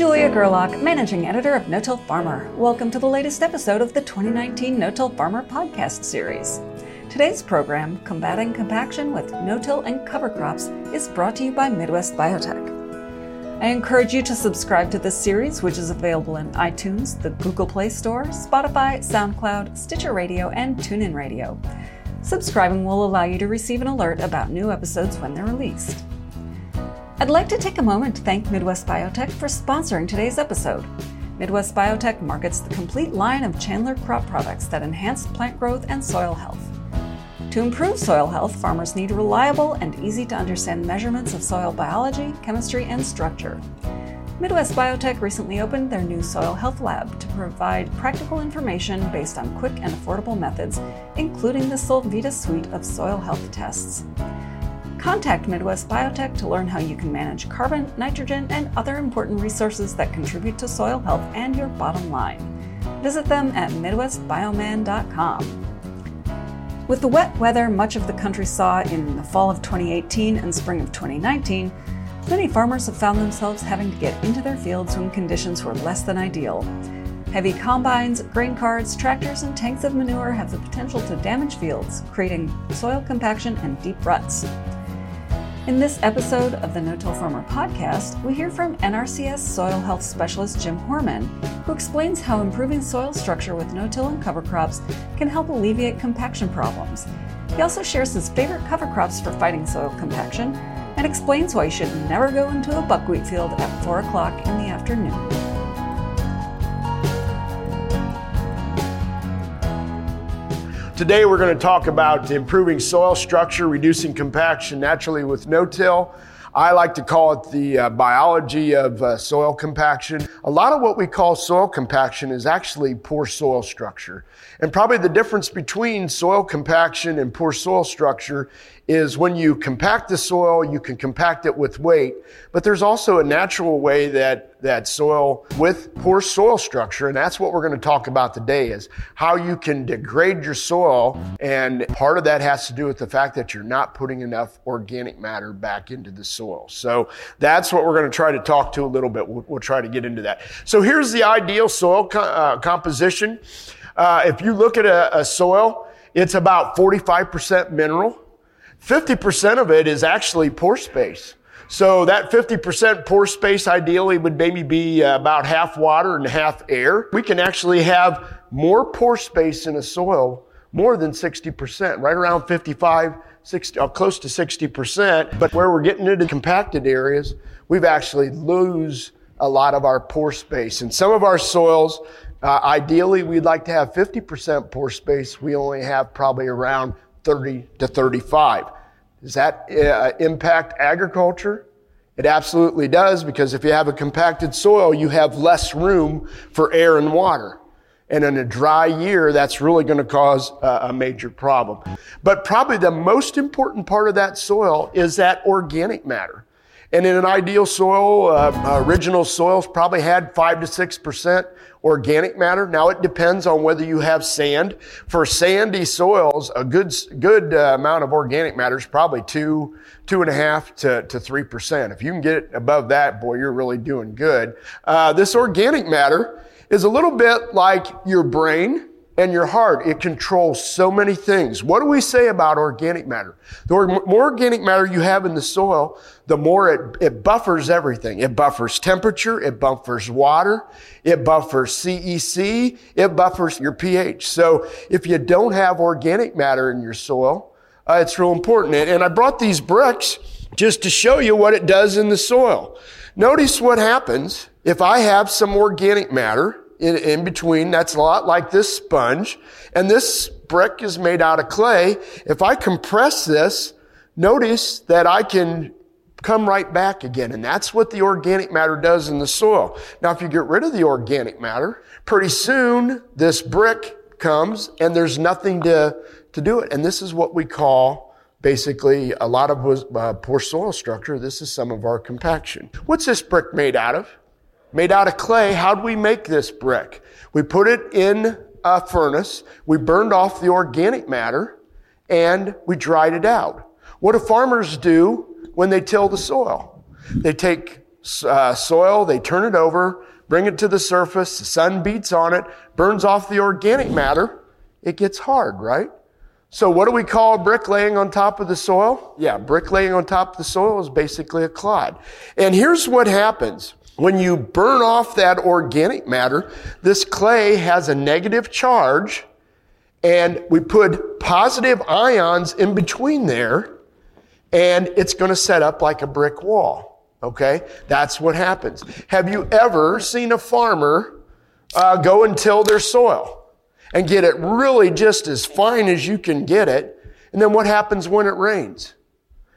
Julia Gerlach, Managing Editor of No Till Farmer. Welcome to the latest episode of the 2019 No Till Farmer podcast series. Today's program, Combating Compaction with No-Till and Cover Crops, is brought to you by Midwest Biotech. I encourage you to subscribe to this series, which is available in iTunes, the Google Play Store, Spotify, SoundCloud, Stitcher Radio, and TuneIn Radio. Subscribing will allow you to receive an alert about new episodes when they're released. I'd like to take a moment to thank Midwest Biotech for sponsoring today's episode. Midwest Biotech markets the complete line of Chandler crop products that enhance plant growth and soil health. To improve soil health, farmers need reliable and easy to understand measurements of soil biology, chemistry, and structure. Midwest Biotech recently opened their new Soil Health Lab to provide practical information based on quick and affordable methods, including the Solvita suite of soil health tests. Contact Midwest Biotech to learn how you can manage carbon, nitrogen, and other important resources that contribute to soil health and your bottom line. Visit them at MidwestBioman.com. With the wet weather much of the country saw in the fall of 2018 and spring of 2019, many farmers have found themselves having to get into their fields when conditions were less than ideal. Heavy combines, grain carts, tractors, and tanks of manure have the potential to damage fields, creating soil compaction and deep ruts. In this episode of the No Till Farmer podcast, we hear from NRCS soil health specialist Jim Hoorman, who explains how improving soil structure with no till and cover crops can help alleviate compaction problems. He also shares his favorite cover crops for fighting soil compaction and explains why you should never go into a buckwheat field at 4 o'clock in the afternoon. Today we're going to talk about improving soil structure, reducing compaction naturally with no-till. I like to call it the uh, biology of uh, soil compaction. A lot of what we call soil compaction is actually poor soil structure. And probably the difference between soil compaction and poor soil structure is when you compact the soil, you can compact it with weight, but there's also a natural way that, that soil with poor soil structure, and that's what we're going to talk about today is how you can degrade your soil. And part of that has to do with the fact that you're not putting enough organic matter back into the soil. So that's what we're going to try to talk to a little bit. We'll, we'll try to get into that. So here's the ideal soil co- uh, composition. Uh, if you look at a, a soil, it's about 45% mineral. 50% of it is actually pore space. So that 50% pore space ideally would maybe be uh, about half water and half air. We can actually have more pore space in a soil more than 60%, right around 55, 60, uh, close to 60%. But where we're getting into compacted areas, we've actually lose a lot of our pore space. In some of our soils, uh, ideally we'd like to have 50% pore space. We only have probably around 30 to 35. Does that uh, impact agriculture? It absolutely does because if you have a compacted soil, you have less room for air and water. And in a dry year, that's really going to cause a, a major problem. But probably the most important part of that soil is that organic matter. And in an ideal soil, uh, original soils probably had five to six percent organic matter. Now it depends on whether you have sand. For sandy soils, a good good uh, amount of organic matter is probably two two and a half to to three percent. If you can get it above that, boy, you're really doing good. Uh, this organic matter is a little bit like your brain and your heart. It controls so many things. What do we say about organic matter? The more organic matter you have in the soil, the more it, it buffers everything. It buffers temperature, it buffers water, it buffers CEC, it buffers your pH. So if you don't have organic matter in your soil, uh, it's real important. And, and I brought these bricks just to show you what it does in the soil. Notice what happens if I have some organic matter in, in between. That's a lot like this sponge. And this brick is made out of clay. If I compress this, notice that I can come right back again. And that's what the organic matter does in the soil. Now, if you get rid of the organic matter, pretty soon this brick comes and there's nothing to, to do it. And this is what we call basically a lot of uh, poor soil structure. This is some of our compaction. What's this brick made out of? Made out of clay. How do we make this brick? We put it in a furnace. We burned off the organic matter and we dried it out. What do farmers do when they till the soil? They take uh, soil, they turn it over, bring it to the surface, the sun beats on it, burns off the organic matter, it gets hard, right? So what do we call brick laying on top of the soil? Yeah, brick laying on top of the soil is basically a clod. And here's what happens. When you burn off that organic matter, this clay has a negative charge and we put positive ions in between there and it's going to set up like a brick wall. Okay? That's what happens. Have you ever seen a farmer uh, go and till their soil? and get it really just as fine as you can get it. And then what happens when it rains?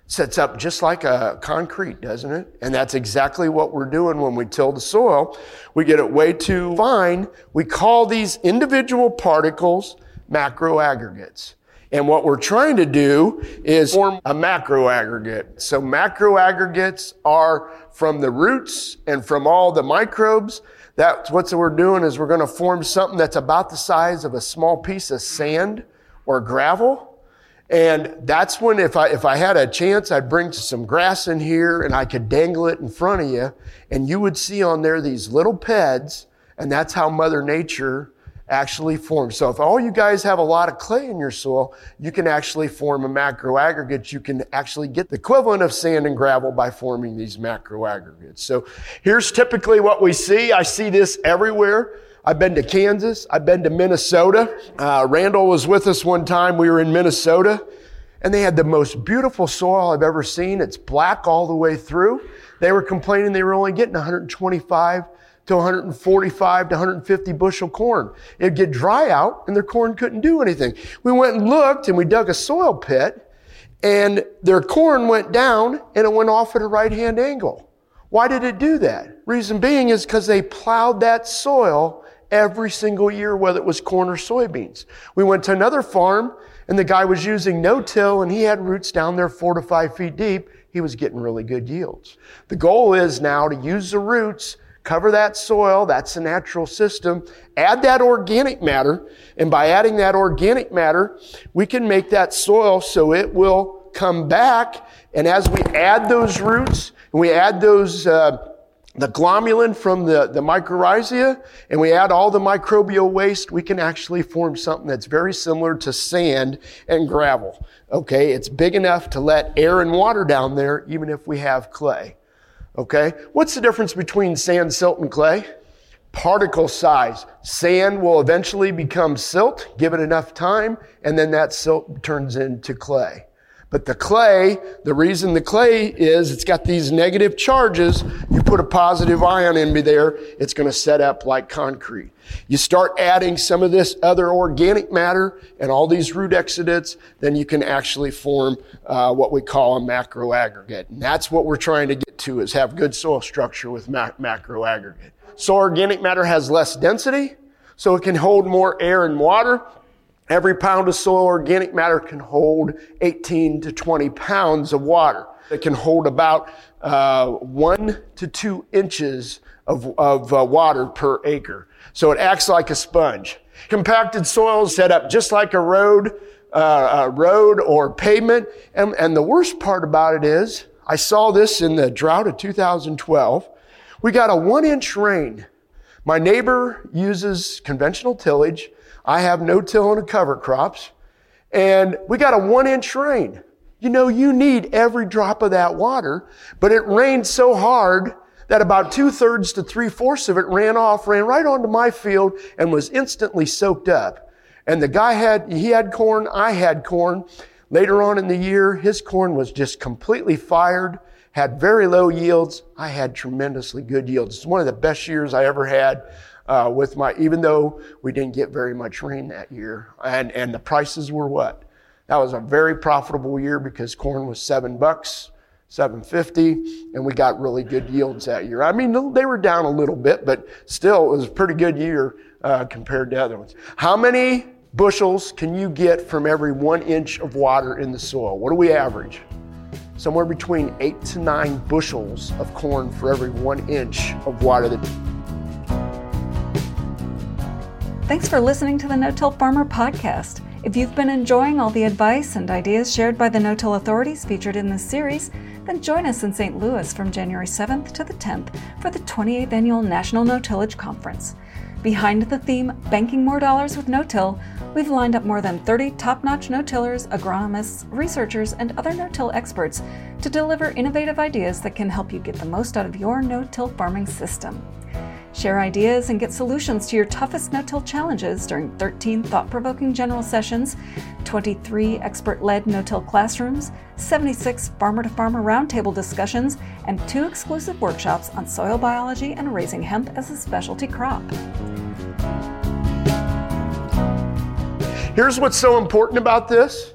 Sets up just like a concrete, doesn't it? And that's exactly what we're doing when we till the soil. We get it way too fine. We call these individual particles macro aggregates. And what we're trying to do is form a macro aggregate. So macro aggregates are from the roots and from all the microbes that's what we're doing is we're going to form something that's about the size of a small piece of sand or gravel. And that's when if I, if I had a chance, I'd bring some grass in here and I could dangle it in front of you and you would see on there these little peds. And that's how Mother Nature actually forms. So if all you guys have a lot of clay in your soil, you can actually form a macro aggregate. You can actually get the equivalent of sand and gravel by forming these macro aggregates. So here's typically what we see. I see this everywhere. I've been to Kansas. I've been to Minnesota. Uh, Randall was with us one time. We were in Minnesota and they had the most beautiful soil I've ever seen. It's black all the way through. They were complaining they were only getting 125 to 145 to 150 bushel corn. It'd get dry out and their corn couldn't do anything. We went and looked and we dug a soil pit and their corn went down and it went off at a right hand angle. Why did it do that? Reason being is because they plowed that soil every single year, whether it was corn or soybeans. We went to another farm and the guy was using no-till and he had roots down there four to five feet deep. He was getting really good yields. The goal is now to use the roots cover that soil, that's the natural system, add that organic matter, and by adding that organic matter, we can make that soil so it will come back, and as we add those roots, and we add those, uh, the glomalin from the, the mycorrhiza, and we add all the microbial waste, we can actually form something that's very similar to sand and gravel. Okay, it's big enough to let air and water down there, even if we have clay. Okay? What's the difference between sand, silt, and clay? Particle size. Sand will eventually become silt, give it enough time, and then that silt turns into clay. But the clay, the reason the clay is it's got these negative charges. You put a positive ion in me there, it's going to set up like concrete. You start adding some of this other organic matter and all these root exudates, then you can actually form uh, what we call a macro aggregate. And that's what we're trying to get to is have good soil structure with macro aggregate. So organic matter has less density, so it can hold more air and water. Every pound of soil organic matter can hold 18 to 20 pounds of water. It can hold about uh, one to two inches of, of uh, water per acre. So it acts like a sponge. Compacted soil is set up just like a road, uh, a road or pavement. And, and the worst part about it is, I saw this in the drought of 2012. We got a one inch rain. My neighbor uses conventional tillage. I have no till and cover crops. And we got a one inch rain. You know, you need every drop of that water, but it rained so hard that about two thirds to three fourths of it ran off, ran right onto my field and was instantly soaked up. And the guy had, he had corn, I had corn. Later on in the year, his corn was just completely fired, had very low yields. I had tremendously good yields. It's one of the best years I ever had uh, with my, even though we didn't get very much rain that year. And, and the prices were what? That was a very profitable year because corn was seven bucks, 750, and we got really good yields that year. I mean, they were down a little bit, but still, it was a pretty good year uh, compared to other ones. How many bushels can you get from every one inch of water in the soil? What do we average? Somewhere between eight to nine bushels of corn for every one inch of water that Thanks for listening to the No Till Farmer podcast. If you've been enjoying all the advice and ideas shared by the No Till authorities featured in this series, then join us in St. Louis from January 7th to the 10th for the 28th Annual National No-Tillage Conference. Behind the theme Banking More Dollars with No-Till, we've lined up more than 30 top-notch no-tillers, agronomists, researchers, and other no-till experts to deliver innovative ideas that can help you get the most out of your no-till farming system. Share ideas and get solutions to your toughest no till challenges during 13 thought provoking general sessions, 23 expert led no till classrooms, 76 farmer to farmer roundtable discussions, and two exclusive workshops on soil biology and raising hemp as a specialty crop. Here's what's so important about this.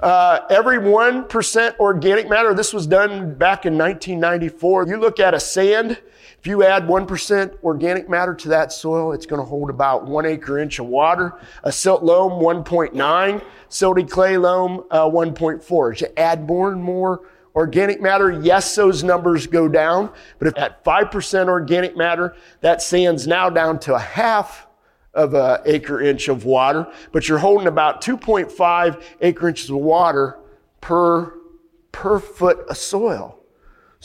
Uh, every 1% organic matter, this was done back in 1994. You look at a sand, if you add 1% organic matter to that soil, it's going to hold about one acre inch of water. A silt loam, 1.9. Silty clay loam, uh, 1.4. As you add more and more organic matter, yes, those numbers go down. But if at 5% organic matter, that sand's now down to a half of an acre inch of water, but you're holding about 2.5 acre inches of water per, per foot of soil.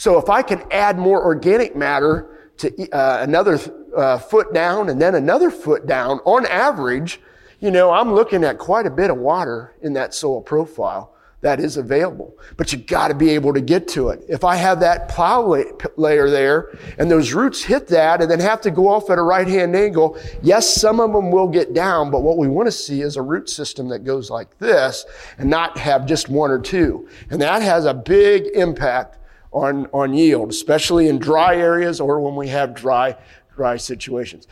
So if I can add more organic matter to uh, another uh, foot down and then another foot down, on average, you know, I'm looking at quite a bit of water in that soil profile that is available. But you got to be able to get to it. If I have that plow layer there and those roots hit that and then have to go off at a right hand angle, yes, some of them will get down, but what we want to see is a root system that goes like this and not have just one or two. And that has a big impact on, on yield, especially in dry areas or when we have dry, dry situations.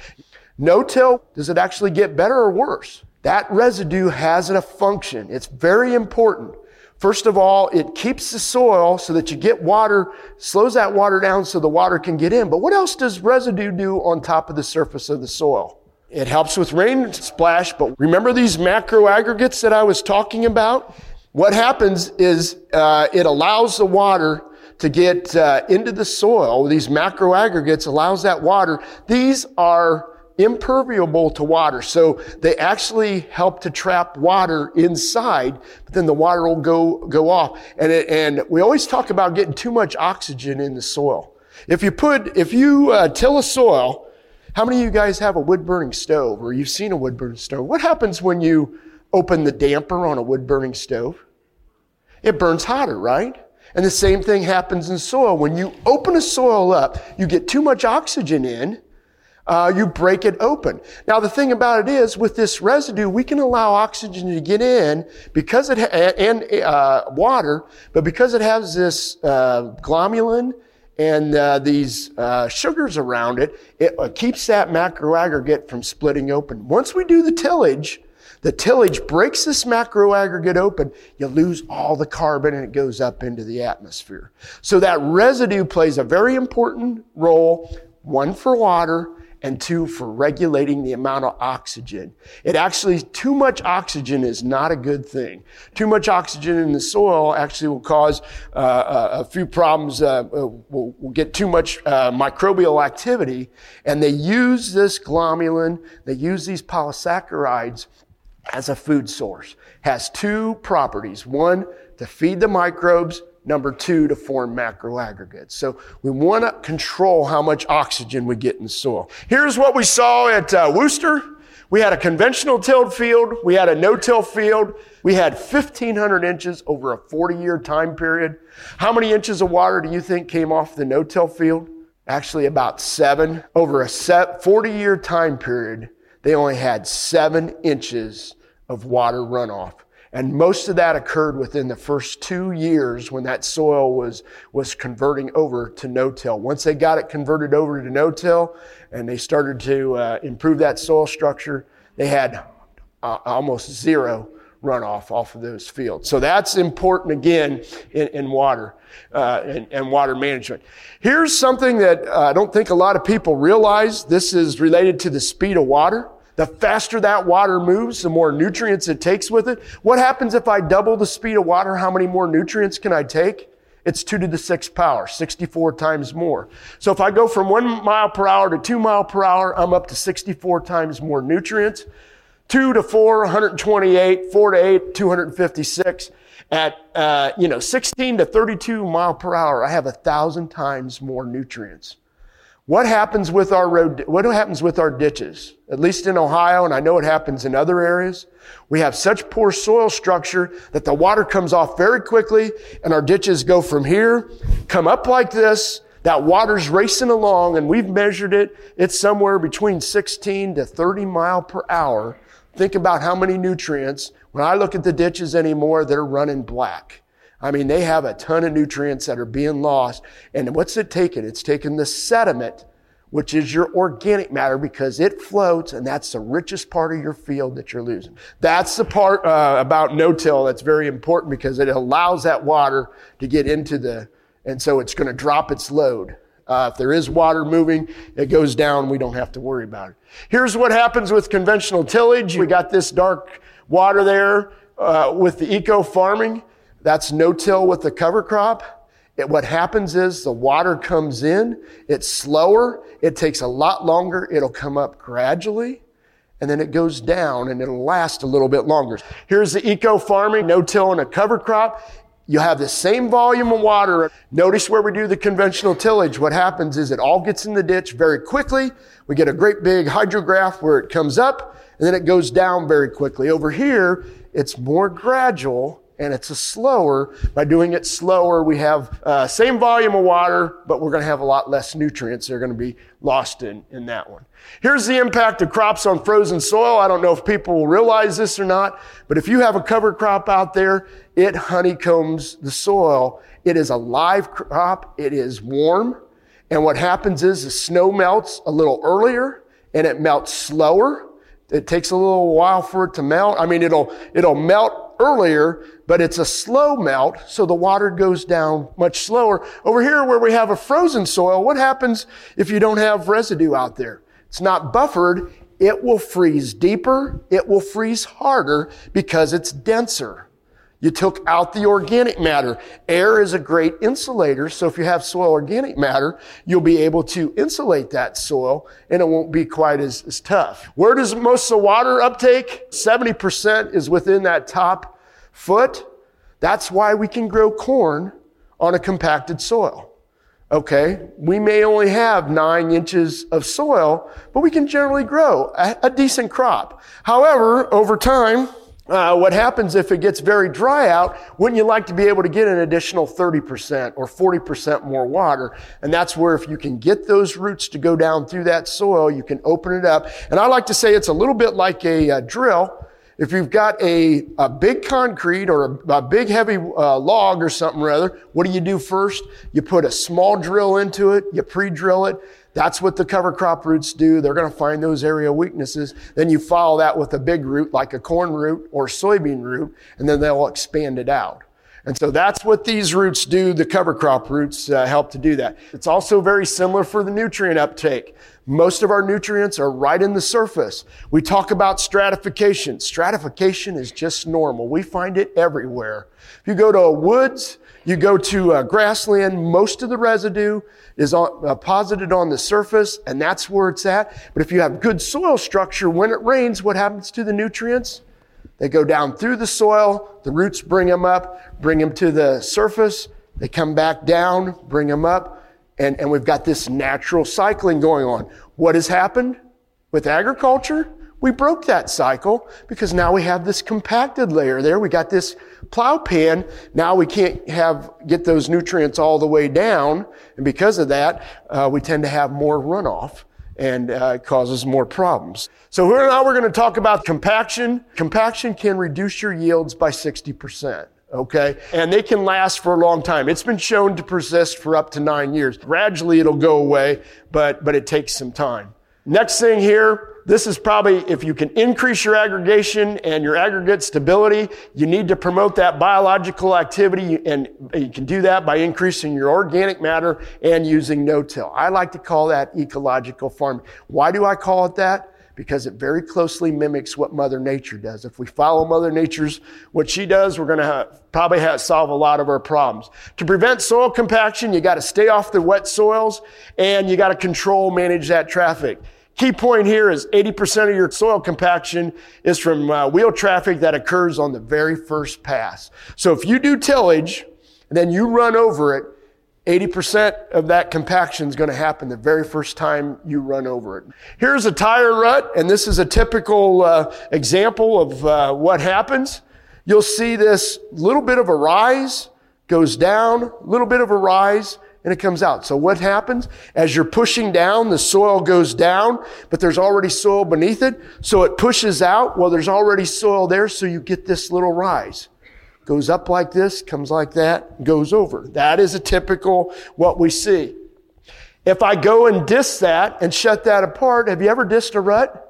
No-till, does it actually get better or worse? That residue has a function. It's very important. First of all, it keeps the soil so that you get water, slows that water down so the water can get in. But what else does residue do on top of the surface of the soil? It helps with rain splash, but remember these macro aggregates that I was talking about? What happens is uh, it allows the water to get uh, into the soil. These macro aggregates allows that water. These are impermeable to water. So they actually help to trap water inside, but then the water will go, go off. And, it, and we always talk about getting too much oxygen in the soil. If you put, if you uh, till a soil, how many of you guys have a wood burning stove or you've seen a wood burning stove? What happens when you open the damper on a wood burning stove? It burns hotter, right? And the same thing happens in soil. When you open a soil up, you get too much oxygen in, uh, you break it open. Now, the thing about it is, with this residue, we can allow oxygen to get in because it ha- and uh, water, but because it has this uh, glomalin and uh, these uh, sugars around it, it uh, keeps that macroaggregate from splitting open. Once we do the tillage, the tillage breaks this macro aggregate open, you lose all the carbon and it goes up into the atmosphere. So that residue plays a very important role, one for water and two for regulating the amount of oxygen. It actually, too much oxygen is not a good thing. Too much oxygen in the soil actually will cause uh, a, few problems. Uh, we'll, we'll, get too much uh, microbial activity, and they use this glomalin, they use these polysaccharides as a food source. Has two properties. One, to feed the microbes, Number two, to form macro aggregates. So we want to control how much oxygen we get in the soil. Here's what we saw at uh, Wooster. We had a conventional tilled field. We had a no-till field. We had 1,500 inches over a 40-year time period. How many inches of water do you think came off the no-till field? Actually, about seven. Over a 40-year time period, they only had seven inches of water runoff. And most of that occurred within the first two years when that soil was, was converting over to no-till. Once they got it converted over to no-till and they started to uh, improve that soil structure, they had uh, almost zero runoff off of those fields. So that's important again in, in water uh, and, and, water management. Here's something that uh, I don't think a lot of people realize. This is related to the speed of water. The faster that water moves, the more nutrients it takes with it. What happens if I double the speed of water? How many more nutrients can I take? It's two to the sixth power, 64 times more. So if I go from one mile per hour to two mile per hour, I'm up to 64 times more nutrients. 2 to 4, 128, 4 to 8, 256. At, uh, you know, 16 to 32 mile per hour, I have a thousand times more nutrients. What happens with our road, what happens with our ditches? At least in Ohio, and I know it happens in other areas. We have such poor soil structure that the water comes off very quickly and our ditches go from here, come up like this, that water's racing along and we've measured it. It's somewhere between 16 to 30 mile per hour. Think about how many nutrients. When I look at the ditches anymore, they're running black. I mean, they have a ton of nutrients that are being lost. And what's it taking? It's taking the sediment, which is your organic matter, because it floats, and that's the richest part of your field that you're losing. That's the part uh, about no-till that's very important because it allows that water to get into the, and so it's going to drop its load. Uh, if there is water moving, it goes down. We don't have to worry about it. Here's what happens with conventional tillage. We got this dark water there uh, with the eco farming. That's no-till with the cover crop. It, what happens is the water comes in, it's slower, it takes a lot longer, it'll come up gradually, and then it goes down and it'll last a little bit longer. Here's the eco farming, no-till and a cover crop. You have the same volume of water. Notice where we do the conventional tillage. What happens is it all gets in the ditch very quickly. We get a great big hydrograph where it comes up and then it goes down very quickly. Over here, it's more gradual and it's a slower. By doing it slower, we have uh, same volume of water, but we're going to have a lot less nutrients. They're going to be lost in, in that one. Here's the impact of crops on frozen soil. I don't know if people will realize this or not, but if you have a cover crop out there, it honeycombs the soil. It is a live crop. It is warm. And what happens is the snow melts a little earlier and it melts slower. It takes a little while for it to melt. I mean, it'll, it'll melt earlier, but it's a slow melt, so the water goes down much slower. Over here where we have a frozen soil, what happens if you don't have residue out there? It's not buffered. It will freeze deeper. It will freeze harder because it's denser. You took out the organic matter. Air is a great insulator, so if you have soil organic matter, you'll be able to insulate that soil and it won't be quite as, as tough. Where does most of the water uptake? 70% is within that top foot. That's why we can grow corn on a compacted soil. Okay, we may only have nine inches of soil, but we can generally grow a, a decent crop. However, over time, uh, what happens if it gets very dry out? Wouldn't you like to be able to get an additional 30% or 40% more water? And that's where if you can get those roots to go down through that soil, you can open it up. And I like to say it's a little bit like a, a uh, drill. If you've got a, a big concrete or a, a big heavy uh, log or something rather, what do you do first? You put a small drill into it, you pre-drill it, that's what the cover crop roots do. They're going to find those area weaknesses. Then you follow that with a big root like a corn root or soybean root, and then they'll expand it out. And so that's what these roots do. The cover crop roots uh, help to do that. It's also very similar for the nutrient uptake. Most of our nutrients are right in the surface. We talk about stratification. Stratification is just normal. We find it everywhere. If you go to a woods, you go to a grassland, most of the residue is on, uh, posited on the surface, and that's where it's at. But if you have good soil structure, when it rains, what happens to the nutrients? They go down through the soil, the roots bring them up, bring them to the surface, they come back down, bring them up, and, and we've got this natural cycling going on. What has happened with agriculture? We broke that cycle because now we have this compacted layer there. We got this plow pan. Now we can't have, get those nutrients all the way down. And because of that, uh, we tend to have more runoff and uh, causes more problems. So here now we're going to talk about compaction. Compaction can reduce your yields by 60%. Okay. And they can last for a long time. It's been shown to persist for up to nine years. Gradually it'll go away, but, but it takes some time. Next thing here, this is probably, if you can increase your aggregation and your aggregate stability, you need to promote that biological activity and you can do that by increasing your organic matter and using no-till. I like to call that ecological farming. Why do I call it that? Because it very closely mimics what Mother Nature does. If we follow Mother Nature's, what she does, we're going to probably have, solve a lot of our problems. To prevent soil compaction, you got to stay off the wet soils and you got to control, manage that traffic. Key point here is 80% of your soil compaction is from uh, wheel traffic that occurs on the very first pass. So if you do tillage, then you run over it, 80% of that compaction is going to happen the very first time you run over it. Here's a tire rut, and this is a typical uh, example of uh, what happens. You'll see this little bit of a rise goes down, little bit of a rise, and it comes out. So what happens? As you're pushing down, the soil goes down, but there's already soil beneath it. So it pushes out. Well, there's already soil there, so you get this little rise. Goes up like this, comes like that, goes over. That is a typical what we see. If I go and disc that and shut that apart, have you ever disced a rut?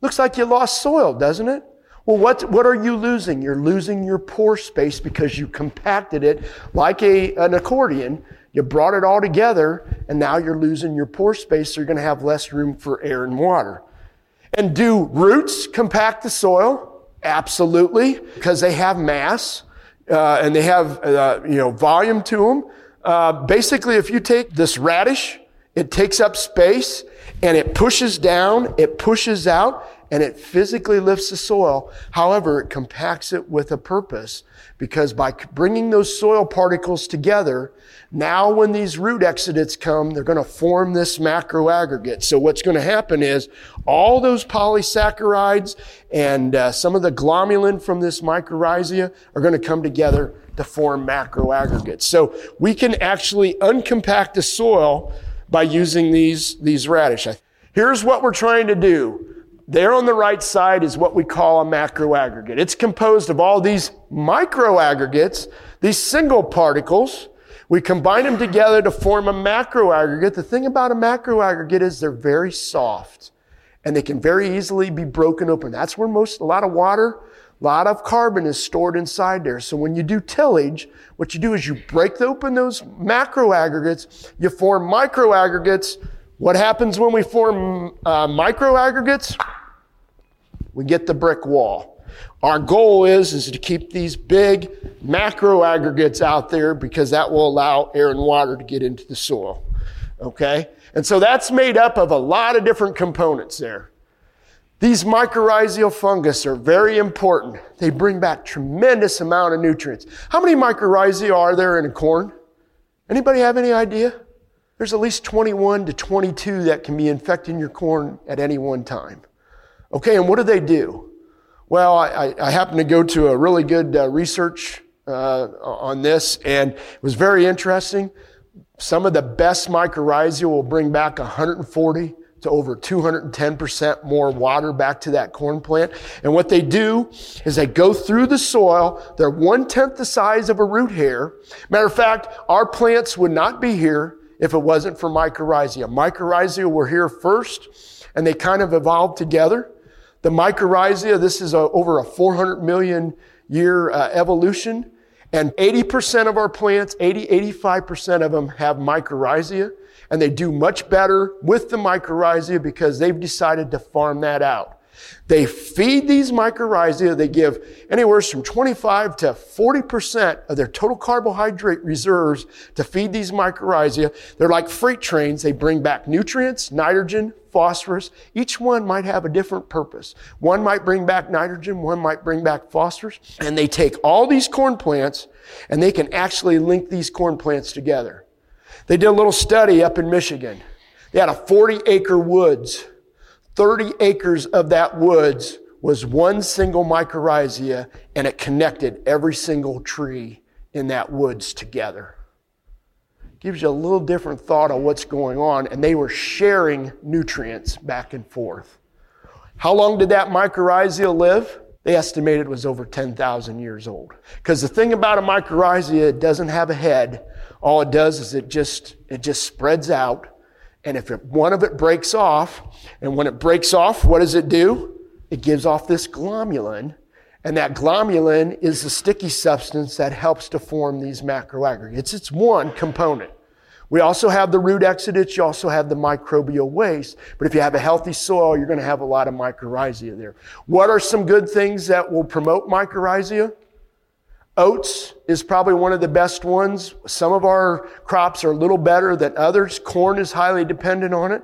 Looks like you lost soil, doesn't it? Well, what, what are you losing? You're losing your pore space because you compacted it like a, an accordion you brought it all together, and now you're losing your pore space, so you're going to have less room for air and water. And do roots compact the soil? Absolutely, because they have mass uh, and they have uh, you know volume to them. Uh, basically, if you take this radish, it takes up space and it pushes down, it pushes out, and it physically lifts the soil. However, it compacts it with a purpose because by bringing those soil particles together, now when these root exudates come, they're going to form this macro aggregate. So what's going to happen is all those polysaccharides and uh, some of the glomalin from this mycorrhiza are going to come together to form macro aggregates. So we can actually uncompact the soil by using these, these radish. Here's what we're trying to do. There on the right side is what we call a macro aggregate. It's composed of all these micro aggregates, these single particles. We combine them together to form a macro aggregate. The thing about a macro aggregate is they're very soft and they can very easily be broken open. That's where most, a lot of water, a lot of carbon is stored inside there. So when you do tillage, what you do is you break open those macro aggregates, you form micro aggregates, what happens when we form uh, micro aggregates? We get the brick wall. Our goal is, is to keep these big macro aggregates out there because that will allow air and water to get into the soil. Okay? And so that's made up of a lot of different components there. These mycorrhizal fungus are very important. They bring back tremendous amount of nutrients. How many mycorrhizae are there in a corn? Anybody have any idea? There's at least 21 to 22 that can be infecting your corn at any one time. Okay, and what do they do? Well, I, I happened to go to a really good uh, research uh, on this, and it was very interesting. Some of the best mycorrhizae will bring back 140 to over 210% more water back to that corn plant. And what they do is they go through the soil. They're one tenth the size of a root hair. Matter of fact, our plants would not be here if it wasn't for mycorrhizae. Mycorrhizae were here first, and they kind of evolved together. The mycorrhizae, this is a, over a 400 million year uh, evolution, and 80% of our plants, 80, 85% of them have mycorrhizae, and they do much better with the mycorrhizae because they've decided to farm that out. They feed these mycorrhizae, they give anywhere from 25 to 40% of their total carbohydrate reserves to feed these mycorrhizae. They're like freight trains. They bring back nutrients, nitrogen, phosphorus. Each one might have a different purpose. One might bring back nitrogen, one might bring back phosphorus. And they take all these corn plants and they can actually link these corn plants together. They did a little study up in Michigan. They had a 40 acre woods 30 acres of that woods was one single mycorrhiza and it connected every single tree in that woods together. Gives you a little different thought of what's going on, and they were sharing nutrients back and forth. How long did that mycorrhiza live? They estimated it was over 10,000 years old. Because the thing about a mycorrhiza, it doesn't have a head. All it does is it just, it just spreads out and if it, one of it breaks off, and when it breaks off, what does it do? It gives off this glomalin. And that glomalin is the sticky substance that helps to form these macroaggregates. It's one component. We also have the root exudates. You also have the microbial waste. But if you have a healthy soil, you're going to have a lot of mycorrhizae there. What are some good things that will promote mycorrhizae? Oats is probably one of the best ones. Some of our crops are a little better than others. Corn is highly dependent on it.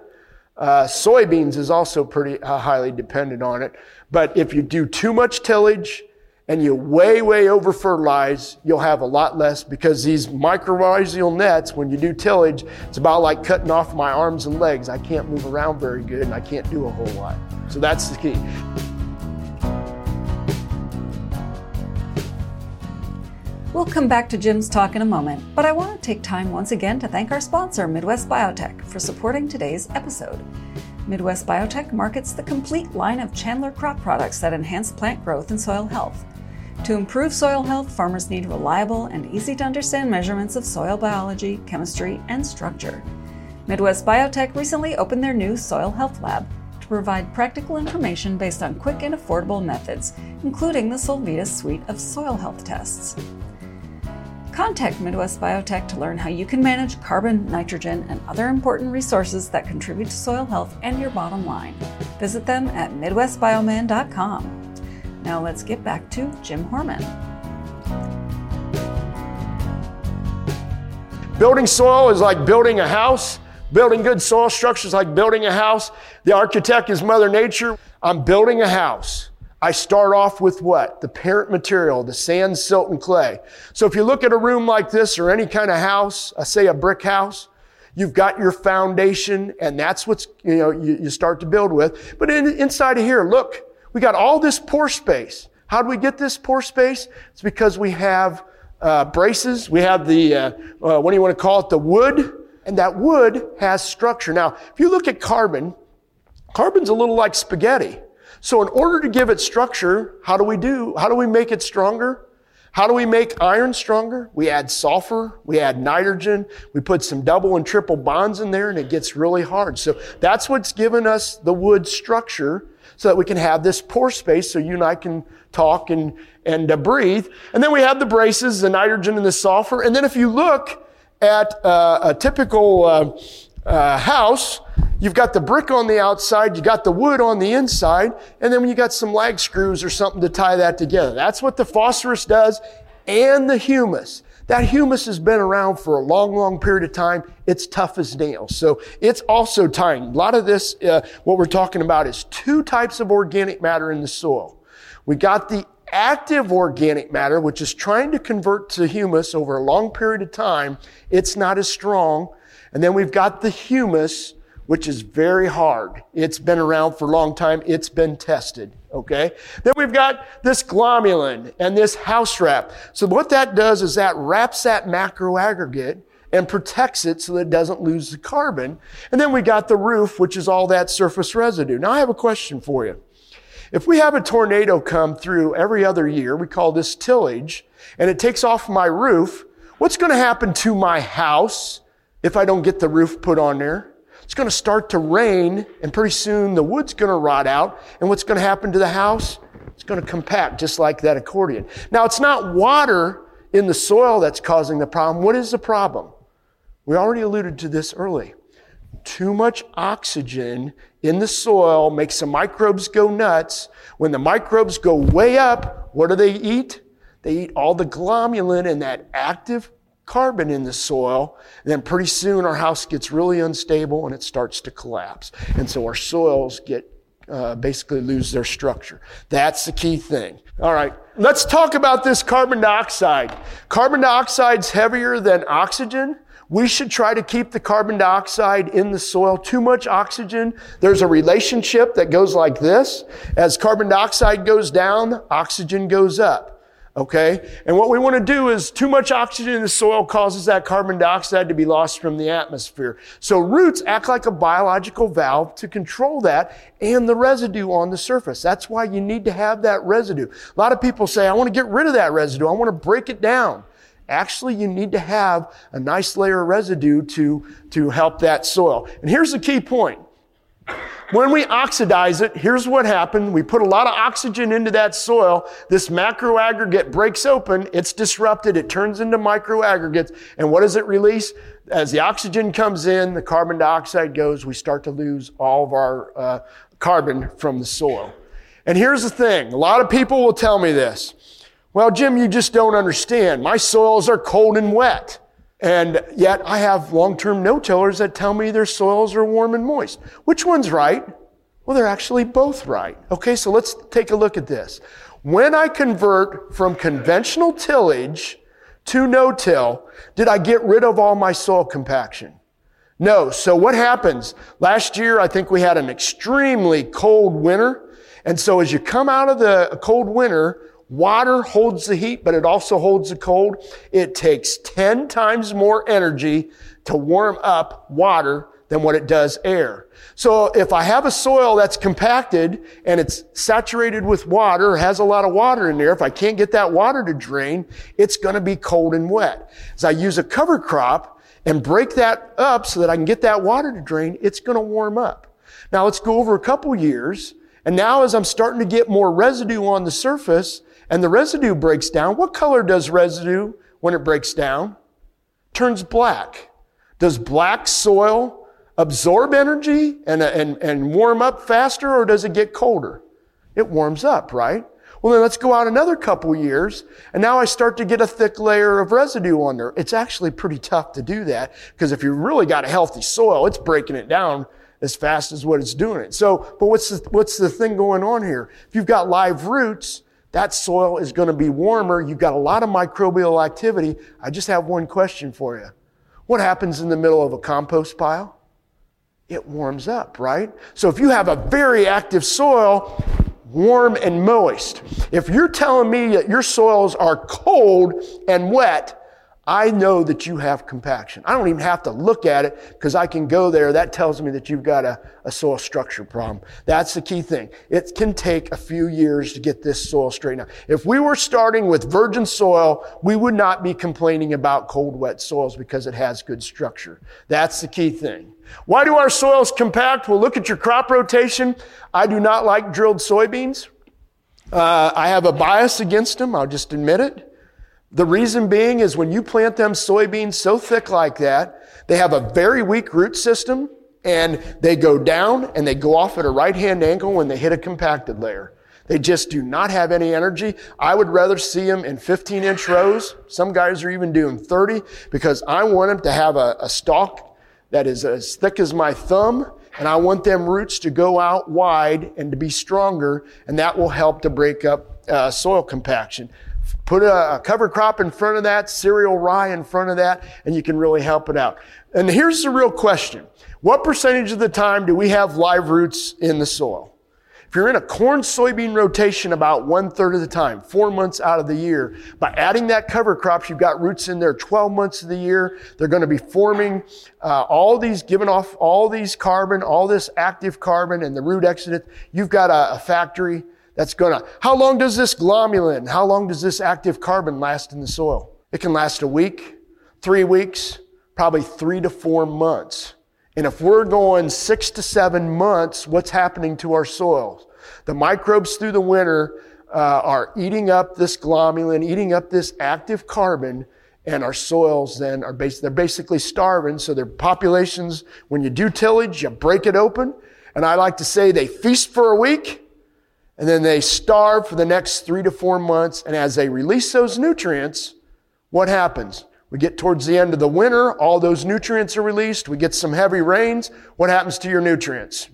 Uh, soybeans is also pretty uh, highly dependent on it. But if you do too much tillage and you way, way over fertilize, you'll have a lot less because these mycorrhizal nets, when you do tillage, it's about like cutting off my arms and legs. I can't move around very good and I can't do a whole lot. So that's the key. We'll come back to Jim's talk in a moment, but I want to take time once again to thank our sponsor, Midwest Biotech, for supporting today's episode. Midwest Biotech markets the complete line of Chandler crop products that enhance plant growth and soil health. To improve soil health, farmers need reliable and easy to understand measurements of soil biology, chemistry, and structure. Midwest Biotech recently opened their new Soil Health Lab to provide practical information based on quick and affordable methods, including the Solvita suite of soil health tests. Contact Midwest Biotech to learn how you can manage carbon, nitrogen, and other important resources that contribute to soil health and your bottom line. Visit them at MidwestBioman.com. Now let's get back to Jim Hoorman. Building soil is like building a house. Building good soil structure is like building a house. The architect is Mother Nature. I'm building a house. I start off with what? The parent material, the sand, silt, and clay. So if you look at a room like this or any kind of house, I say a brick house, you've got your foundation and that's what's, you know, you, you start to build with. But in, inside of here, look, we got all this pore space. How do we get this pore space? It's because we have uh, braces. We have the, uh, uh, what do you want to call it? The wood. And that wood has structure. Now, if you look at carbon, carbon's a little like spaghetti. So in order to give it structure, how do we do? How do we make it stronger? How do we make iron stronger? We add sulfur, we add nitrogen, we put some double and triple bonds in there and it gets really hard. So that's what's given us the wood structure so that we can have this pore space so you and I can talk and, and uh, breathe. And then we have the braces, the nitrogen and the sulfur. And then if you look at uh, a typical uh, uh house, You've got the brick on the outside, you got the wood on the inside, and then when you got some lag screws or something to tie that together. That's what the phosphorus does and the humus. That humus has been around for a long, long period of time. It's tough as nails. So it's also tying. A lot of this, uh, what we're talking about is two types of organic matter in the soil. We got the active organic matter, which is trying to convert to humus over a long period of time. It's not as strong. And then we've got the humus, which is very hard. It's been around for a long time. It's been tested. Okay. Then we've got this glomalin and this house wrap. So what that does is that wraps that macroaggregate and protects it so that it doesn't lose the carbon. And then we got the roof, which is all that surface residue. Now I have a question for you. If we have a tornado come through every other year, we call this tillage, and it takes off my roof, what's going to happen to my house if I don't get the roof put on there? It's going to start to rain, and pretty soon the wood's going to rot out. And what's going to happen to the house? It's going to compact just like that accordion. Now, it's not water in the soil that's causing the problem. What is the problem? We already alluded to this early. Too much oxygen in the soil makes the microbes go nuts. When the microbes go way up, what do they eat? They eat all the glomalin and that active carbon in the soil, then pretty soon our house gets really unstable and it starts to collapse. And so our soils get uh, basically lose their structure. That's the key thing. All right, let's talk about this carbon dioxide. Carbon dioxide's heavier than oxygen. We should try to keep the carbon dioxide in the soil. Too much oxygen. There's a relationship that goes like this. As carbon dioxide goes down, oxygen goes up. Okay? And what we want to do is too much oxygen in the soil causes that carbon dioxide to be lost from the atmosphere. So roots act like a biological valve to control that and the residue on the surface. That's why you need to have that residue. A lot of people say, I want to get rid of that residue. I want to break it down. Actually, you need to have a nice layer of residue to, to help that soil. And here's the key point. When we oxidize it, here's what happened. We put a lot of oxygen into that soil. This macroaggregate breaks open. It's disrupted. It turns into microaggregates. And what does it release? As the oxygen comes in, the carbon dioxide goes. We start to lose all of our uh, carbon from the soil. And here's the thing. A lot of people will tell me this. Well, Jim, you just don't understand. My soils are cold and wet. And yet I have long-term no-tillers that tell me their soils are warm and moist. Which one's right? Well, they're actually both right. Okay, so let's take a look at this. When I convert from conventional tillage to no-till, did I get rid of all my soil compaction? No. So what happens? Last year, I think we had an extremely cold winter. And so as you come out of the cold winter, water holds the heat, but it also holds the cold. It takes 10 times more energy to warm up water than what it does air. So if I have a soil that's compacted and it's saturated with water, has a lot of water in there, if I can't get that water to drain, it's going to be cold and wet. As I use a cover crop and break that up so that I can get that water to drain, it's going to warm up. Now let's go over a couple years. And now as I'm starting to get more residue on the surface and the residue breaks down, what color does residue when it breaks down? Turns black. Does black soil absorb energy and, and, and warm up faster or does it get colder? It warms up, right? Well, then let's go out another couple years, and now I start to get a thick layer of residue on there. It's actually pretty tough to do that because if you really got a healthy soil, it's breaking it down as fast as what it's doing it. So, but what's the, what's the thing going on here? If you've got live roots, that soil is going to be warmer. You've got a lot of microbial activity. I just have one question for you. What happens in the middle of a compost pile? it warms up, right? So if you have a very active soil, warm and moist, if you're telling me that your soils are cold and wet, I know that you have compaction. I don't even have to look at it because I can go there. That tells me that you've got a, a soil structure problem. That's the key thing. It can take a few years to get this soil straightened out. If we were starting with virgin soil, we would not be complaining about cold, wet soils because it has good structure. That's the key thing. Why do our soils compact? Well, look at your crop rotation. I do not like drilled soybeans. Uh, I have a bias against them. I'll just admit it. The reason being is when you plant them soybeans so thick like that, they have a very weak root system and they go down and they go off at a right hand angle when they hit a compacted layer. They just do not have any energy. I would rather see them in 15 inch rows. Some guys are even doing 30 because I want them to have a, a stalk that is as thick as my thumb and I want them roots to go out wide and to be stronger and that will help to break up uh, soil compaction. Put a, a cover crop in front of that, cereal rye in front of that, and you can really help it out. And here's the real question. What percentage of the time do we have live roots in the soil? If you're in a corn soybean rotation about one third of the time, four months out of the year, by adding that cover crops, you've got roots in there 12 months of the year. They're going to be forming uh, all these, giving off all these carbon, all this active carbon and the root exudate. You've got a, a factory that's gonna, how long does this glomalin, how long does this active carbon last in the soil? It can last a week, three weeks, probably three to four months. And if we're going six to seven months, what's happening to our soils? The microbes through the winter uh, are eating up this glomalin, eating up this active carbon, and our soils then are bas- they're basically starving. So their populations, when you do tillage, you break it open. And I like to say they feast for a week and then they starve for the next three to four months. And as they release those nutrients, what happens? We get towards the end of the winter, all those nutrients are released. We get some heavy rains. What happens to your nutrients?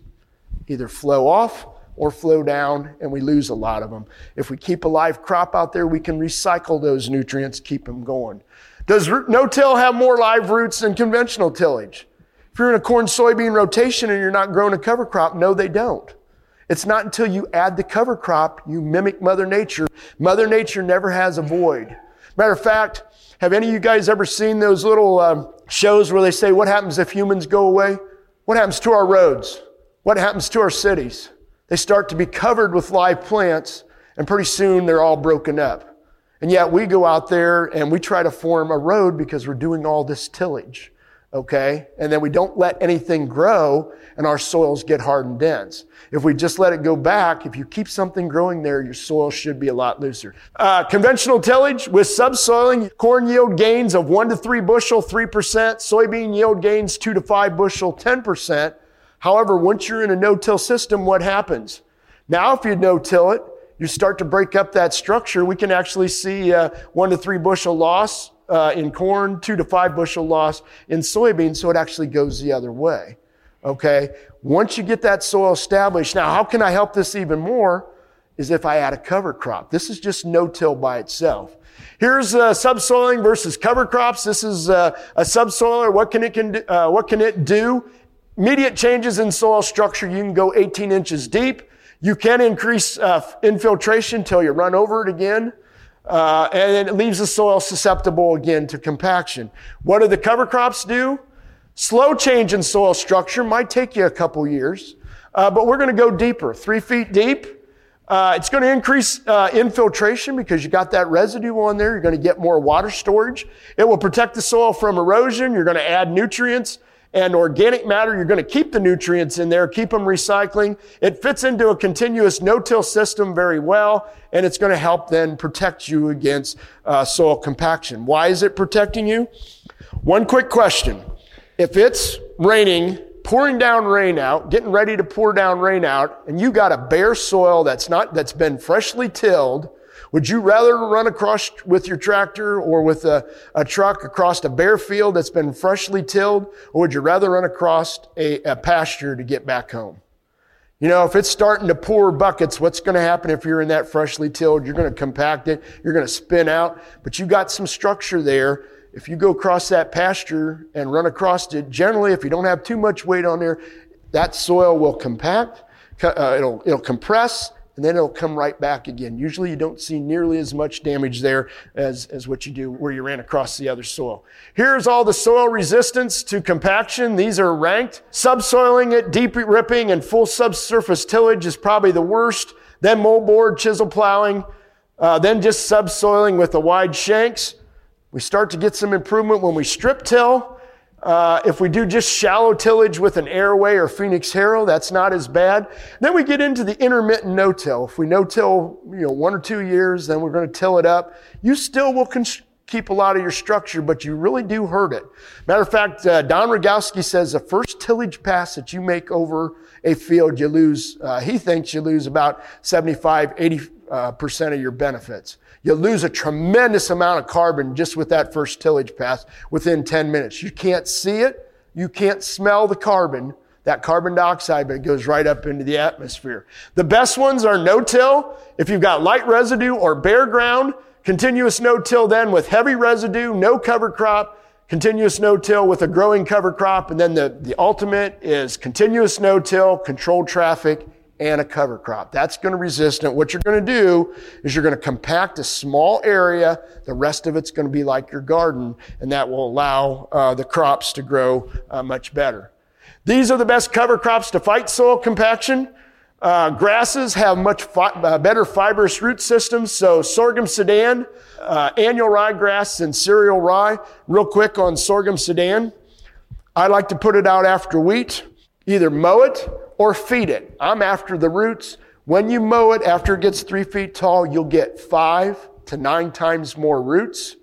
Either flow off or flow down, and we lose a lot of them. If we keep a live crop out there, we can recycle those nutrients, keep them going. Does no-till have more live roots than conventional tillage? If you're in a corn soybean rotation and you're not growing a cover crop, no, they don't. It's not until you add the cover crop, you mimic Mother Nature. Mother Nature never has a void. Matter of fact, have any of you guys ever seen those little um, shows where they say, what happens if humans go away? What happens to our roads? What happens to our cities? They start to be covered with live plants and pretty soon they're all broken up. And yet we go out there and we try to form a road because we're doing all this tillage okay? And then we don't let anything grow and our soils get hard and dense. If we just let it go back, if you keep something growing there, your soil should be a lot looser. Uh, conventional tillage with subsoiling, corn yield gains of one to three bushel, 3%, soybean yield gains two to five bushel, 10%. However, once you're in a no-till system, what happens? Now, if you no-till it, you start to break up that structure. We can actually see uh, one to three bushel loss uh, in corn, two to five bushel loss in soybeans, so it actually goes the other way. Okay? Once you get that soil established, now how can I help this even more? Is if I add a cover crop. This is just no-till by itself. Here's uh, subsoiling versus cover crops. This is uh, a subsoiler. What can it can uh, what can it do? Immediate changes in soil structure. You can go 18 inches deep. You can increase uh, infiltration till you run over it again. Uh, and it leaves the soil susceptible again to compaction. What do the cover crops do? Slow change in soil structure might take you a couple years, uh, but we're going to go deeper, three feet deep. Uh, it's going to increase uh, infiltration because you got that residue on there. You're going to get more water storage. It will protect the soil from erosion. You're going to add nutrients and organic matter. You're going to keep the nutrients in there, keep them recycling. It fits into a continuous no-till system very well, and it's going to help then protect you against uh, soil compaction. Why is it protecting you? One quick question. If it's raining, pouring down rain out, getting ready to pour down rain out, and you got a bare soil that's not, that's been freshly tilled, would you rather run across with your tractor or with a, a truck across a bare field that's been freshly tilled, or would you rather run across a, a pasture to get back home? You know, if it's starting to pour buckets, what's going to happen if you're in that freshly tilled? You're going to compact it. You're going to spin out, but you got some structure there. If you go across that pasture and run across it, generally, if you don't have too much weight on there, that soil will compact. Uh, it'll, it'll compress and then it'll come right back again. Usually you don't see nearly as much damage there as, as what you do where you ran across the other soil. Here's all the soil resistance to compaction. These are ranked. Subsoiling it, deep ripping, and full subsurface tillage is probably the worst. Then moldboard, chisel plowing, uh, then just subsoiling with the wide shanks. We start to get some improvement when we strip till. Uh, if we do just shallow tillage with an Aerway or Phoenix Harrow, that's not as bad. Then we get into the intermittent no-till. If we no-till, you know, one or two years, then we're going to till it up. You still will keep a lot of your structure, but you really do hurt it. Matter of fact, uh, Don Reicosky says the first tillage pass that you make over a field, you lose, uh, he thinks you lose about 75, 80 uh, percent of your benefits. You lose a tremendous amount of carbon just with that first tillage pass within 10 minutes. You can't see it. You can't smell the carbon, that carbon dioxide, but it goes right up into the atmosphere. The best ones are no-till. If you've got light residue or bare ground, continuous no-till then with heavy residue, no cover crop, continuous no-till with a growing cover crop, and then the, the ultimate is continuous no-till, controlled traffic, and a cover crop. That's going to resist it. What you're going to do is you're going to compact a small area. The rest of it's going to be like your garden, and that will allow uh, the crops to grow uh, much better. These are the best cover crops to fight soil compaction. Uh, grasses have much fi- uh, better fibrous root systems. So sorghum sudan, uh, annual ryegrass, and cereal rye. Real quick on sorghum sudan. I like to put it out after wheat. Either mow it or feed it. I'm after the roots. When you mow it after it gets three feet tall, you'll get five to nine times more roots.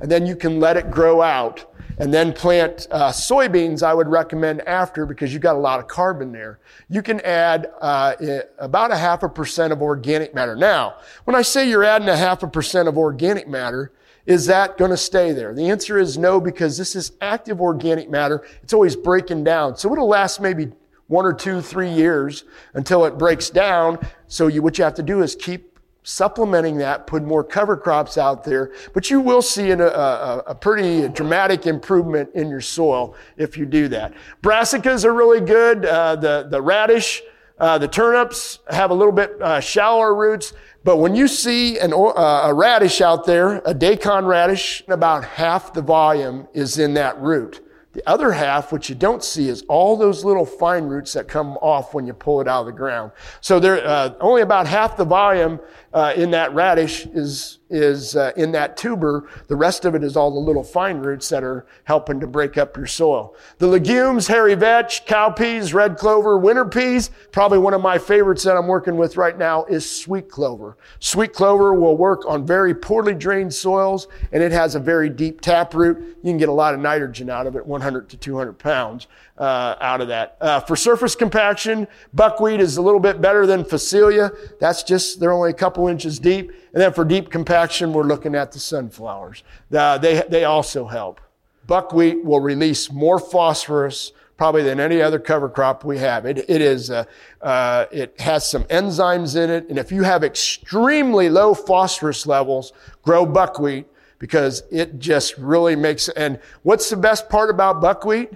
And then you can let it grow out. And then plant uh, soybeans, I would recommend after because you've got a lot of carbon there. You can add uh, about a half a percent of organic matter. Now, when I say you're adding a half a percent of organic matter, is that going to stay there? The answer is no, because this is active organic matter. It's always breaking down. So it'll last maybe one or two, three years until it breaks down. So you, what you have to do is keep supplementing that, put more cover crops out there, but you will see an, a, a, pretty dramatic improvement in your soil if you do that. Brassicas are really good. Uh, the, the radish, uh, the turnips have a little bit uh, shallower roots, but when you see an, uh, a radish out there, a daikon radish, about half the volume is in that root. The other half, which you don't see, is all those little fine roots that come off when you pull it out of the ground. So there, uh, only about half the volume uh, in that radish is is uh, in that tuber. The rest of it is all the little fine roots that are helping to break up your soil. The legumes, hairy vetch, cowpeas, red clover, winter peas. Probably one of my favorites that I'm working with right now is sweet clover. Sweet clover will work on very poorly drained soils and it has a very deep tap root. You can get a lot of nitrogen out of it, 100 to 200 pounds uh, out of that. Uh, for surface compaction, buckwheat is a little bit better than Phacelia. That's just, they're only a couple couple inches deep. And then for deep compaction, we're looking at the sunflowers. Uh, they, they also help. Buckwheat will release more phosphorus probably than any other cover crop we have. It, it is, uh, uh, it has some enzymes in it. And if you have extremely low phosphorus levels, grow buckwheat because it just really makes, and what's the best part about buckwheat?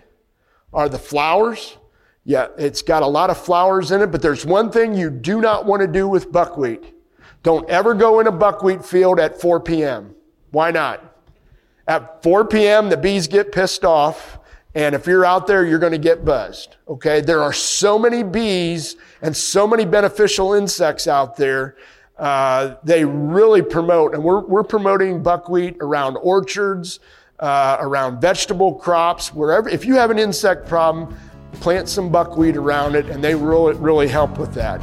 Are the flowers. Yeah, it's got a lot of flowers in it, but there's one thing you do not want to do with buckwheat. Don't ever go in a buckwheat field at 4 p.m. Why not? At 4 p.m., the bees get pissed off, and if you're out there, you're going to get buzzed. Okay? There are so many bees and so many beneficial insects out there. Uh, they really promote, and we're, we're promoting buckwheat around orchards, uh, around vegetable crops, wherever. If you have an insect problem, plant some buckwheat around it, and they really, really help with that.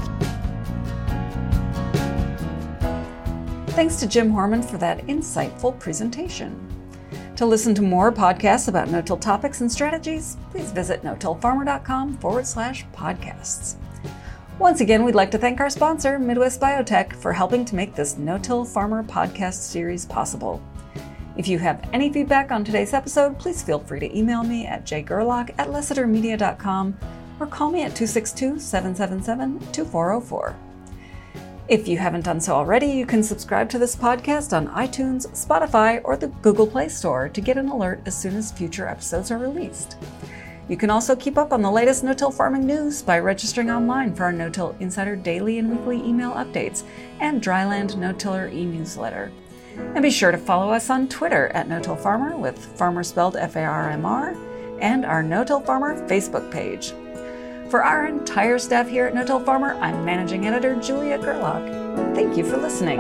Thanks to Jim Hoorman for that insightful presentation. To listen to more podcasts about no-till topics and strategies, please visit no-tillfarmer.com forward slash podcasts. Once again, we'd like to thank our sponsor, Midwest Biotech, for helping to make this No-Till Farmer podcast series possible. If you have any feedback on today's episode, please feel free to email me at jgerlach at lessitermedia.com or call me at 262 777 2404. If you haven't done so already, you can subscribe to this podcast on iTunes, Spotify, or the Google Play Store to get an alert as soon as future episodes are released. You can also keep up on the latest no till farming news by registering online for our No Till Insider daily and weekly email updates and Dryland No Tiller e newsletter. And be sure to follow us on Twitter at No Till Farmer with farmer spelled F A R M R and our No Till Farmer Facebook page. For our entire staff here at No Till Farmer, I'm managing editor Julia Gerlach. Thank you for listening.